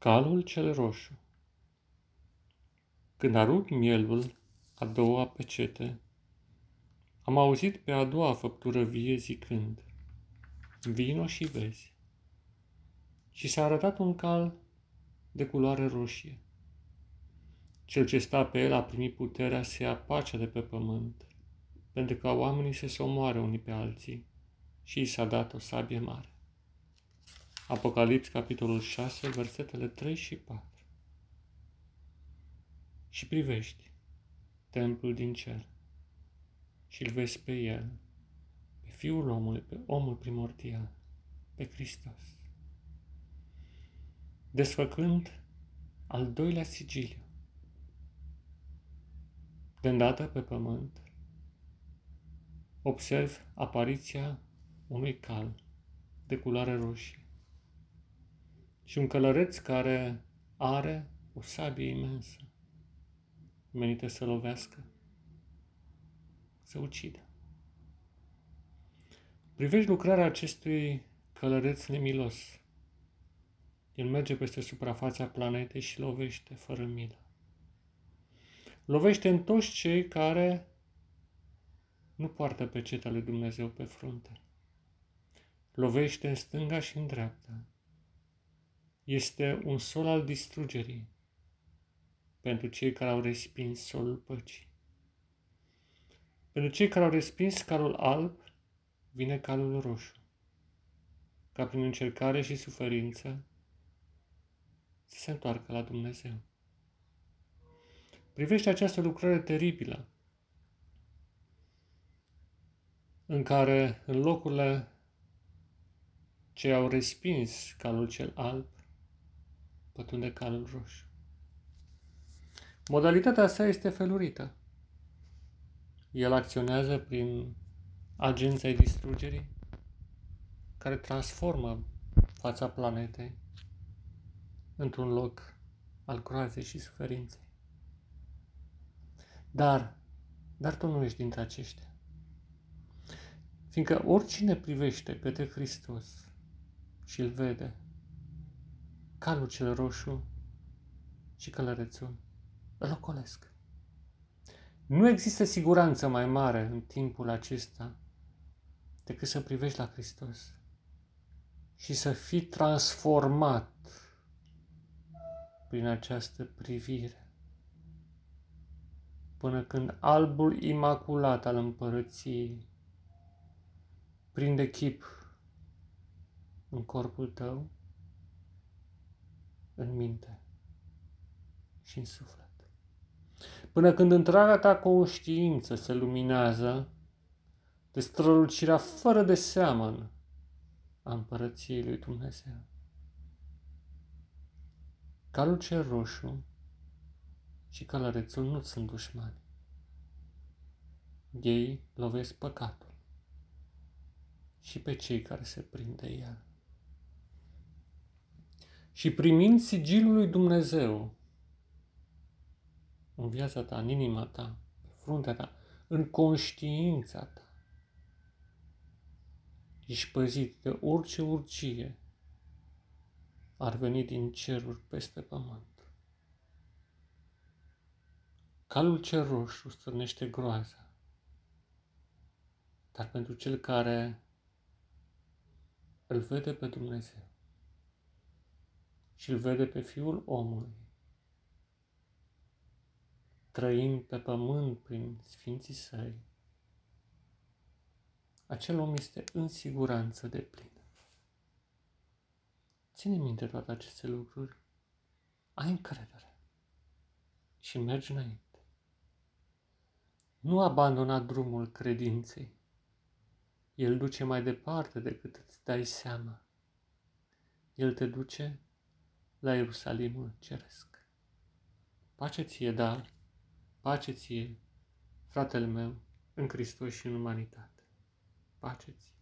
Calul cel roșu Când arunc mielul a doua pecete, am auzit pe a doua făptură vie zicând, Vino și vezi. Și s-a arătat un cal de culoare roșie. Cel ce sta pe el a primit puterea să ia pacea de pe pământ, pentru ca oamenii să se omoare unii pe alții și i s-a dat o sabie mare. Apocalips, capitolul 6, versetele 3 și 4. Și privești templul din cer și îl vezi pe el, pe Fiul omului, pe omul primordial, pe Hristos. Desfăcând al doilea sigiliu, de îndată pe pământ, observ apariția unui cal de culoare roșie și un călăreț care are o sabie imensă, menită să lovească, să ucidă. Privești lucrarea acestui călăreț nemilos. El merge peste suprafața planetei și lovește fără milă. Lovește în toți cei care nu poartă pe ceta lui Dumnezeu pe frunte. Lovește în stânga și în dreapta este un sol al distrugerii pentru cei care au respins solul păcii. Pentru cei care au respins calul alb, vine calul roșu, ca prin încercare și suferință să se întoarcă la Dumnezeu. Privește această lucrare teribilă în care în locurile ce au respins calul cel alb, pătrunde calul roșu. Modalitatea sa este felurită. El acționează prin agenția distrugerii care transformă fața planetei într-un loc al groazei și suferinței. Dar, dar tu nu ești dintre aceștia. Fiindcă oricine privește către Hristos și îl vede, calul cel roșu și călărețul îl ocolesc. Nu există siguranță mai mare în timpul acesta decât să privești la Hristos și să fii transformat prin această privire. Până când albul imaculat al împărăției prinde chip în corpul tău în minte și în suflet. Până când întreaga ta conștiință se luminează de strălucirea fără de seamăn a împărăției lui Dumnezeu. Calul cel roșu și călărețul nu sunt dușmani. Ei lovesc păcatul și pe cei care se prind de el și primind sigilul lui Dumnezeu în viața ta, în inima ta, pe fruntea ta, în conștiința ta, ești păzit de orice urcie ar veni din ceruri peste pământ. Calul cel roșu stârnește groaza, dar pentru cel care îl vede pe Dumnezeu, și îl vede pe Fiul omului, trăind pe pământ prin Sfinții Săi, acel om este în siguranță de plină. Ține minte toate aceste lucruri, ai încredere și mergi înainte. Nu abandona drumul credinței. El duce mai departe decât îți dai seama. El te duce la Ierusalimul Ceresc. Pace ție, da, pace ție, fratele meu, în Hristos și în umanitate. Pace ție.